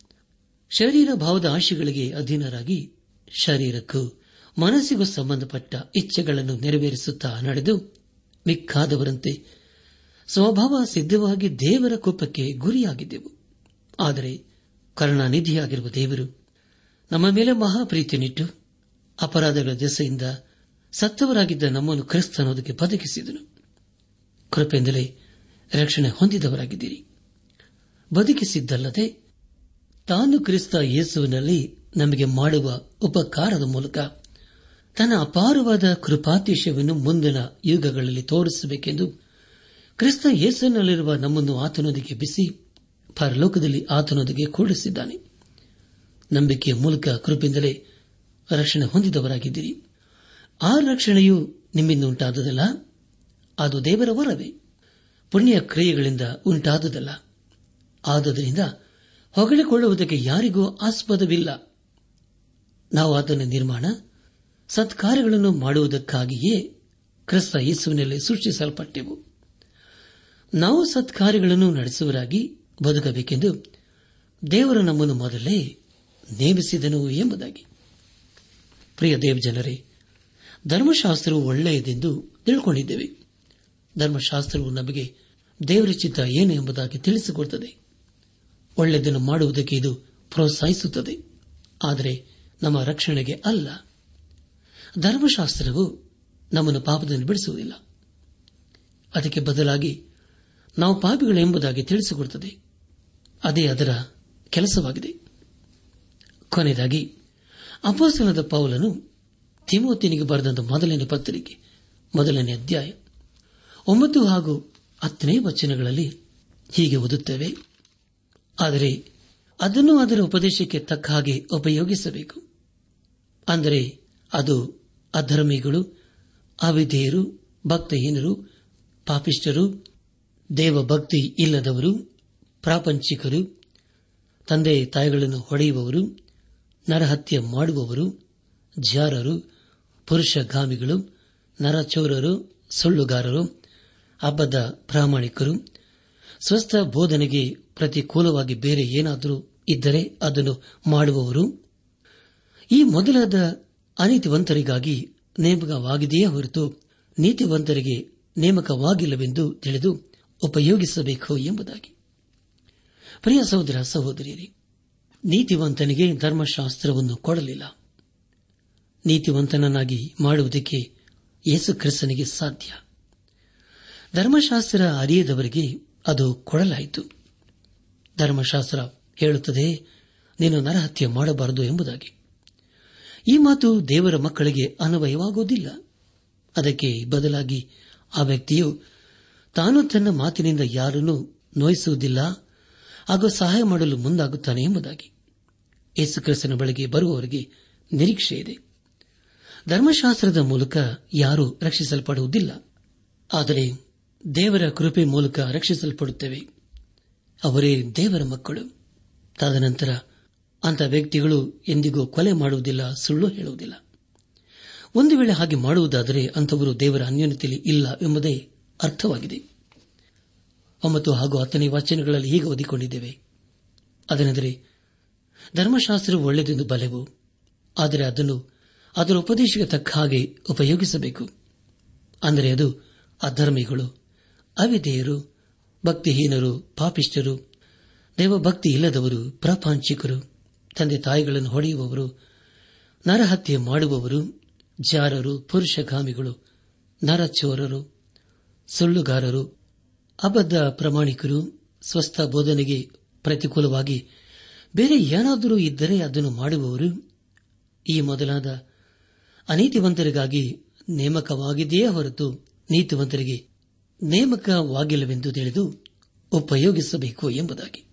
ಶರೀರ ಭಾವದ ಆಶೆಗಳಿಗೆ ಅಧೀನರಾಗಿ ಶರೀರಕ್ಕೂ ಮನಸ್ಸಿಗೂ ಸಂಬಂಧಪಟ್ಟ ಇಚ್ಛೆಗಳನ್ನು ನೆರವೇರಿಸುತ್ತಾ ನಡೆದು, ಮಿಕ್ಕಾದವರಂತೆ ಸ್ವಭಾವ ಸಿದ್ಧವಾಗಿ ದೇವರ ಕೋಪಕ್ಕೆ ಗುರಿಯಾಗಿದ್ದೆವು. ಆದರೆ ಕರುಣಾನಿಧಿಯಾಗಿರುವ ದೇವರು ನಮ್ಮ ಮೇಲೆ ಮಹಾಪ್ರೀತಿಯನ್ನಿಟ್ಟು ಅಪರಾಧಗಳ ದೆಸೆಯಿಂದ ಸತ್ತವರಾಗಿದ್ದ ನಮ್ಮನ್ನು ಕ್ರಿಸ್ತನೋದಕ್ಕೆ ಬದುಕಿಸಿದನು. ಕೃಪೆಯಿಂದಲೇ ರಕ್ಷಣೆ ಹೊಂದಿದವರಾಗಿದ್ದೀರಿ. ಬದುಕಿಸಿದ್ದಲ್ಲದೆ ತಾನು ಕ್ರಿಸ್ತ ಯೇಸುವಿನಲ್ಲಿ ನಮಗೆ ಮಾಡುವ ಉಪಕಾರದ ಮೂಲಕ ತನ್ನ ಅಪಾರವಾದ ಕೃಪಾತಿಶಯವನ್ನು ಮುಂದಿನ ಯುಗಗಳಲ್ಲಿ ತೋರಿಸಬೇಕೆಂದು ಕ್ರಿಸ್ತ ಯೇಸುವಿನಲ್ಲಿರುವ ನಮ್ಮನ್ನು ಆತನೊಂದಿಗೆ ಬಿಸಿ ಪರಲೋಕದಲ್ಲಿ ಆತನೊಂದಿಗೆ ಕೂಡಿಸಿದ್ದಾನೆ. ನಂಬಿಕೆಯ ಮೂಲಕ ಕೃಪೆಯಿಂದಲೇ ರಕ್ಷಣೆ ಹೊಂದಿದವರಾಗಿದ್ದೀರಿ. ಆ ರಕ್ಷಣೆಯು ನಿಮ್ಮಿಂದ ಉಂಟಾದುದಲ್ಲ, ಅದು ದೇವರ ವರವೇ. ಪುಣ್ಯ ಕ್ರಿಯೆಗಳಿಂದ ಉಂಟಾದುದಲ್ಲ. ಆದುದರಿಂದ ಹೊಗಳಿಕೊಳ್ಳುವುದಕ್ಕೆ ಯಾರಿಗೂ ಆಸ್ಪದವಿಲ್ಲ. ನಾವು ಅದನ್ನು ನಿರ್ಮಾಣ, ಸತ್ಕಾರ್ಯಗಳನ್ನು ಮಾಡುವುದಕ್ಕಾಗಿಯೇ ಕ್ರಿಸ್ತ ಯೇಸುವಿನಲ್ಲಿ ಸೃಷ್ಟಿಸಲ್ಪಟ್ಟೆವು. ನಾವು ಸತ್ಕಾರ್ಯಗಳನ್ನು ನಡೆಸುವರಾಗಿ ಬದುಕಬೇಕೆಂದು ದೇವರು ನಮ್ಮನ್ನು ಮೊದಲೇ ನೇಮಿಸಿದನು ಎಂಬುದಾಗಿ. ಪ್ರಿಯ ದೇವಜನರೇ, ಧರ್ಮಶಾಸ್ತ್ರವು ಒಳ್ಳೆಯದೆಂದು ತಿಳ್ಕೊಂಡಿದ್ದೇವೆ. ಧರ್ಮಶಾಸ್ತ್ರವು ನಮಗೆ ದೇವರ ಚಿತ್ತ ಏನು ಎಂಬುದಾಗಿ ತಿಳಿಸಿಕೊಡುತ್ತದೆ. ಒಳ್ಳೆಯದನ್ನು ಮಾಡುವುದಕ್ಕೆ ಇದು ಪ್ರೋತ್ಸಾಹಿಸುತ್ತದೆ. ಆದರೆ ನಮ್ಮ ರಕ್ಷಣೆಗೆ ಅಲ್ಲ. ಧರ್ಮಶಾಸ್ತ್ರವು ನಮ್ಮನ್ನು ಪಾಪದಿಂದ ಬಿಡಿಸುವುದಿಲ್ಲ. ಅದಕ್ಕೆ ಬದಲಾಗಿ ನಾವು ಪಾಪಿಗಳು ಎಂಬುದಾಗಿ ತಿಳಿಸಿಕೊಡುತ್ತದೆ. ಅದೇ ಅದರ ಕೆಲಸವಾಗಿದೆ. ಕೊನೆಯದಾಗಿ ಅಪೋಸನದ ಪೌಲನು ತಿಮೋತಿನಿಗೆ ಬರೆದಂತ ಮೊದಲನೇ ಪತ್ರಿಕೆ, ಮೊದಲನೇ ಅಧ್ಯಾಯ, ಒಂಬತ್ತು ಹಾಗೂ ಹತ್ತನೇ ವಚನಗಳಲ್ಲಿ ಹೀಗೆ ಓದುತ್ತೇವೆ. ಆದರೆ ಅದನ್ನು ಅದರ ಉಪದೇಶಕ್ಕೆ ತಕ್ಕ ಹಾಗೆ ಉಪಯೋಗಿಸಬೇಕು. ಅಂದರೆ ಅದು ಅಧರ್ಮಿಗಳು, ಅವಿಧೇಯರು, ಭಕ್ತಹೀನರು ಪಾಪಿಷ್ಟರು ದೇವಭಕ್ತಿ ಇಲ್ಲದವರು, ಪ್ರಾಪಂಚಿಕರು, ತಂದೆ ತಾಯಿಗಳನ್ನು ಹೊಡೆಯುವವರು ನರಹತ್ಯೆ ಮಾಡುವವರು, ಜಾರರು, ಪುರುಷಗಾಮಿಗಳು, ನರಚೋರರು, ಸುಳ್ಳುಗಾರರು, ಹಬ್ಬದ ಪ್ರಾಮಾಣಿಕರು. ಸ್ವಸ್ಥ ಬೋಧನೆಗೆ ಪ್ರತಿಕೂಲವಾಗಿ ಬೇರೆ ಏನಾದರೂ ಇದ್ದರೆ ಅದನ್ನು ಮಾಡುವವರು. ಈ ಮೊದಲಾದ ಅನೀತಿವಂತರಿಗಾಗಿ ನೇಮಕವಾಗಿದೆಯೇ ಹೊರತು ನೀತಿವಂತರಿಗೆ ನೇಮಕವಾಗಿಲ್ಲವೆಂದು ತಿಳಿದು ಉಪಯೋಗಿಸಬೇಕು ಎಂಬುದಾಗಿ. ಪ್ರಿಯ ಸಹೋದರ, ಸಹೋದರಿಯರೇ ನೀತಿವಂತನಿಗೆ ಧರ್ಮಶಾಸ್ತ್ರವನ್ನು ಕೊಡಲಿಲ್ಲ. ನೀತಿವಂತನನ್ನಾಗಿ ಮಾಡುವುದಕ್ಕೆ ಯೇಸು ಕ್ರಿಸ್ತನಿಗೆ ಸಾಧ್ಯ. ಧರ್ಮಶಾಸ್ತ್ರ ಅರಿಯದವರಿಗೆ ಅದು ಕೊಡಲಾಯಿತು. ಧರ್ಮಶಾಸ್ತ್ರ ಹೇಳುತ್ತದೆ, ನೀನು ನರಹತ್ಯೆ ಮಾಡಬಾರದು ಎಂಬುದಾಗಿ. ಈ ಮಾತು ದೇವರ ಮಕ್ಕಳಿಗೆ ಅನ್ವಯವಾಗುವುದಿಲ್ಲ. ಅದಕ್ಕೆ ಬದಲಾಗಿ ಆ ವ್ಯಕ್ತಿಯು ತಾನು ತನ್ನ ಮಾತಿನಿಂದ ಯಾರನ್ನೂ ನೋಯಿಸುವುದಿಲ್ಲ, ಹಾಗೂ ಸಹಾಯ ಮಾಡಲು ಮುಂದಾಗುತ್ತಾನೆ ಎಂಬುದಾಗಿ. ಯೇಸುಕ್ರಿಸ್ತನ ಬಳಿಗೆ ಬರುವವರಿಗೆ ನಿರೀಕ್ಷೆ ಇದೆ. ಧರ್ಮಶಾಸ್ತ್ರದ ಮೂಲಕ ಯಾರೂ ರಕ್ಷಿಸಲ್ಪಡುವುದಿಲ್ಲ. ಆದರೆ ದೇವರ ಕೃಪೆ ಮೂಲಕ ರಕ್ಷಿಸಲ್ಪಡುತ್ತೇವೆ. ಅವರೇ ದೇವರ ಮಕ್ಕಳು. ತದನಂತರ ಅಂತ ವ್ಯಕ್ತಿಗಳು ಎಂದಿಗೂ ಕೊಲೆ ಮಾಡುವುದಿಲ್ಲ, ಸುಳ್ಳು ಹೇಳುವುದಿಲ್ಲ. ಒಂದು ವೇಳೆ ಹಾಗೆ ಮಾಡುವುದಾದರೆ ಅಂಥವರು ದೇವರ ಅನ್ಯೋನ್ಯತೆಯಲ್ಲಿ ಇಲ್ಲ ಎಂಬುದೇ ಅರ್ಥವಾಗಿದೆ. ಒಂಬತ್ತು ಹಾಗೂ ಹತ್ತನೇ ವಾಚನಗಳಲ್ಲಿ ಹೀಗೆ ಓದಿಕೊಂಡಿದ್ದೇವೆ. ಅದನೆಂದರೆ ಧರ್ಮಶಾಸ್ತ್ರವು ಒಳ್ಳೆಯದೆಂದು ಬಲೆವು. ಆದರೆ ಅದನ್ನು ಅದರ ಉಪದೇಶಕ್ಕೆ ತಕ್ಕ ಹಾಗೆ ಉಪಯೋಗಿಸಬೇಕು. ಅಂದರೆ ಅದು ಅಧರ್ಮಿಗಳು, ಅವಿಧೇಯರು, ಭಕ್ತಿಹೀನರು ಪಾಪಿಷ್ಟರು ದೇವಭಕ್ತಿ ಇಲ್ಲದವರು ಪ್ರಪಾಂಚಿಕರು, ತಂದೆ ತಾಯಿಗಳನ್ನು ಹೊಡೆಯುವವರು, ನರಹತ್ಯೆ ಮಾಡುವವರು, ಜಾರರು, ಪುರುಷಗಾಮಿಗಳು, ನರಚೋರರು, ಸುಳ್ಳುಗಾರರು, ಅಬದ್ಧ ಪ್ರಮಾಣಿಕರು, ಸ್ವಸ್ಥ ಬೋಧನೆಗೆ ಪ್ರತಿಕೂಲವಾಗಿ ಬೇರೆ ಏನಾದರೂ ಇದ್ದರೆ ಅದನ್ನು ಮಾಡುವವರು ಈ ಮೊದಲಾದ ಅನೀತಿವಂತರಿಗಾಗಿ ನೇಮಕವಾಗಿದೆಯೇ ಹೊರತು ನೀತಿವಂತರಿಗೆ ನೇಮಕವಾಗಿಲ್ಲವೆಂದು ತಿಳಿದು ಉಪಯೋಗಿಸಬೇಕು ಎಂಬುದಾಗಿ.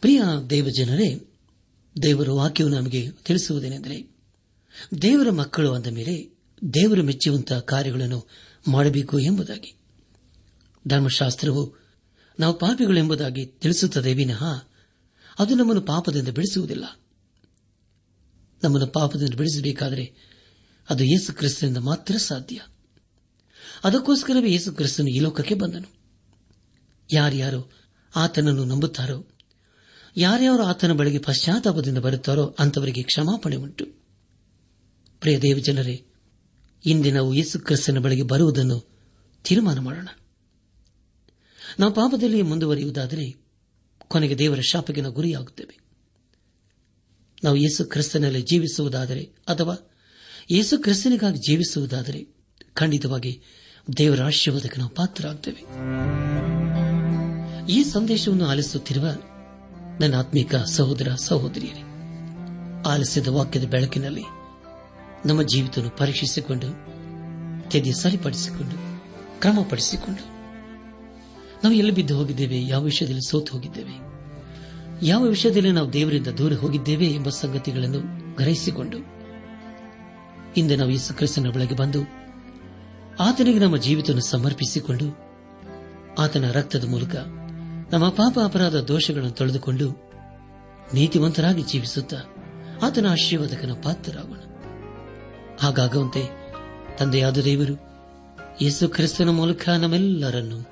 ಪ್ರಿಯ ದೇವಜನರೇ, ದೇವರ ವಾಕ್ಯವು ನಮಗೆ ತಿಳಿಸುವುದೇನೆಂದರೆ, ದೇವರ ಮಕ್ಕಳು ಅಂದ ಮೇಲೆ ದೇವರು ಮೆಚ್ಚುವಂತಹ ಕಾರ್ಯಗಳನ್ನು ಮಾಡಬೇಕು ಎಂಬುದಾಗಿ. ಧರ್ಮಶಾಸ್ತ್ರವು ನಾವು ಪಾಪಿಗಳು ಎಂಬುದಾಗಿ ತಿಳಿಸುತ್ತದೆ ವಿನಃ ಅದು ನಮ್ಮನ್ನು ಪಾಪದಿಂದ ಬಿಡಿಸುವುದಿಲ್ಲ. ನಮ್ಮನ್ನು ಪಾಪದಿಂದ ಬಿಡಿಸಬೇಕಾದರೆ ಅದು ಯೇಸು ಕ್ರಿಸ್ತನಿಂದ ಮಾತ್ರ ಸಾಧ್ಯ. ಅದಕ್ಕೋಸ್ಕರವೇ ಯೇಸು ಕ್ರಿಸ್ತನು ಈ ಲೋಕಕ್ಕೆ ಬಂದನು. ಯಾರ್ಯಾರು ಆತನನ್ನು ನಂಬುತ್ತಾರೋ, ಯಾರ್ಯಾರು ಆತನ ಬಳಿಗೆ ಪಶ್ಚಾತ್ತಾಪದಿಂದ ಬರುತ್ತಾರೋ ಅಂತವರಿಗೆ ಕ್ಷಮಾಪಣೆ ಉಂಟು. ಪ್ರಿಯ ದೇವಜನರೇ ಇಂದೆ ನಾವು ಯೇಸು ಕ್ರಿಸ್ತನ ಬಳಿಗೆ ಬರುವುದನ್ನು ತೀರ್ಮಾನ ಮಾಡೋಣ. ನಾವು ಪಾಪದಲ್ಲಿ ಮುಂದುವರಿಯುವುದಾದರೆ ಕೊನೆಗೆ ದೇವರ ಶಾಪಗಿನ ಗುರಿಯಾಗುತ್ತೇವೆ. ನಾವು ಯೇಸು ಕ್ರಿಸ್ತನಲ್ಲಿ ಜೀವಿಸುವುದಾದರೆ ಅಥವಾ ಯೇಸು ಕ್ರಿಸ್ತನಿಗಾಗಿ ಜೀವಿಸುವುದಾದರೆ ಖಂಡಿತವಾಗಿ ದೇವರ ಆಶೀರ್ವಾದಕ್ಕೆ ನಾವು ಪಾತ್ರರಾಗುತ್ತೇವೆ ಈ ಸಂದೇಶವನ್ನು ಆಲಿಸುತ್ತಿರುವ ನನ್ನ ಆತ್ಮಿಕ ಸಹೋದರ ಸಹೋದರಿಯರೇ, ಆಲಿಸಿದ ವಾಕ್ಯದ ಬೆಳಕಿನಲ್ಲಿ ನಮ್ಮ ಜೀವಿತವನ್ನು ಪರೀಕ್ಷಿಸಿಕೊಂಡು ತೆಗೆ ಸರಿಪಡಿಸಿಕೊಂಡು ಕ್ರಮಪಡಿಸಿಕೊಂಡು ನಾವು ಎಲ್ಲಿ ಬಿದ್ದು ಹೋಗಿದ್ದೇವೆ? ಯಾವ ವಿಷಯದಲ್ಲಿ ಸೋತು ಹೋಗಿದ್ದೇವೆ? ಯಾವ ವಿಷಯದಲ್ಲಿ ನಾವು ದೇವರಿಂದ ದೂರ ಹೋಗಿದ್ದೇವೆ ಎಂಬ ಸಂಗತಿಗಳನ್ನು ಗ್ರಹಿಸಿಕೊಂಡು ಇಂದು ನಾವು ಯೇಸು ಕ್ರಿಸ್ತನ ಬಳಿಗೆ ಬಂದು ಆತನಿಗೆ ನಮ್ಮ ಜೀವಿತವನ್ನು ಸಮರ್ಪಿಸಿಕೊಂಡು ಆತನ ರಕ್ತದ ಮೂಲಕ ನಮ್ಮ ಪಾಪ ಅಪರಾಧ ದೋಷಗಳನ್ನು ತೊಳೆದುಕೊಂಡು ನೀತಿವಂತರಾಗಿ ಜೀವಿಸುತ್ತಾ ಆತನ ಆಶೀರ್ವಾದಕನ ಪಾತ್ರರಾಗೋಣ. ಹಾಗಾಗುವಂತೆ ತಂದೆಯಾದ ದೇವರು ಯೇಸು ಕ್ರಿಸ್ತನ ಮೂಲಕ ನಮ್ಮೆಲ್ಲರನ್ನು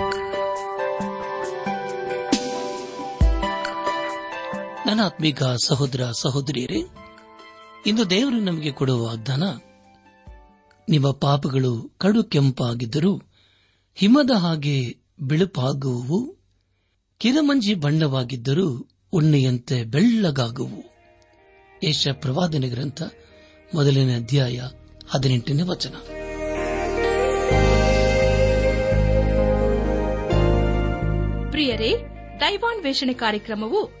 ನನ್ನ ಆತ್ಮೀಕ ಸಹೋದರ ಸಹೋದರಿಯರೇ, ಇಂದು ದೇವರು ನಮಗೆ ಕೊಡುವ ವಾಗ್ದಾನ ನಿಮ್ಮ ಪಾಪಗಳು ಕಡು ಕೆಂಪಾಗಿದ್ದರೂ ಹಿಮದ ಹಾಗೆ ಬಿಳುಪಾಗುವು ಕಿರಮಂಜಿ ಬಣ್ಣವಾಗಿದ್ದರೂ ಉಣ್ಣೆಯಂತೆ ಬೆಳ್ಳಗಾಗುವು ಯಶ ಪ್ರವಾದನೆ ಗ್ರಂಥ, ಮೊದಲನೇ ಅಧ್ಯಾಯ, ಹದಿನೆಂಟನೇ ವಚನ. ಪ್ರಿಯರೇ, ದೈವಾನ್ವೇಷಣೆ ಕಾರ್ಯಕ್ರಮವು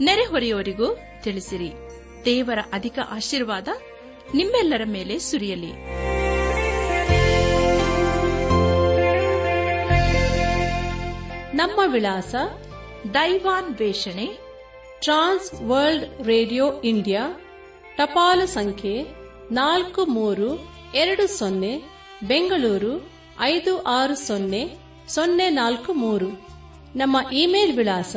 ನೆರೆಹೊರೆಯವರಿಗೂ ತಿಳಿಸಿರಿ. ದೇವರ ಅಧಿಕ ಆಶೀರ್ವಾದ ನಿಮ್ಮೆಲ್ಲರ ಮೇಲೆ ಸುರಿಯಲಿ. ನಮ್ಮ ವಿಳಾಸ ದೈವಾನ್ ವೇಷಣೆ ಟ್ರಾನ್ಸ್ ವರ್ಲ್ಡ್ ರೇಡಿಯೋ ಇಂಡಿಯಾ, ಟಪಾಲು ಸಂಖ್ಯೆ ನಾಲ್ಕು ಮೂರು ಎರಡು ಸೊನ್ನೆ, ಬೆಂಗಳೂರು ಐದು ಆರು ಸೊನ್ನೆ ಸೊನ್ನೆ ನಾಲ್ಕು ಮೂರು. ನಮ್ಮ ಇಮೇಲ್ ವಿಳಾಸ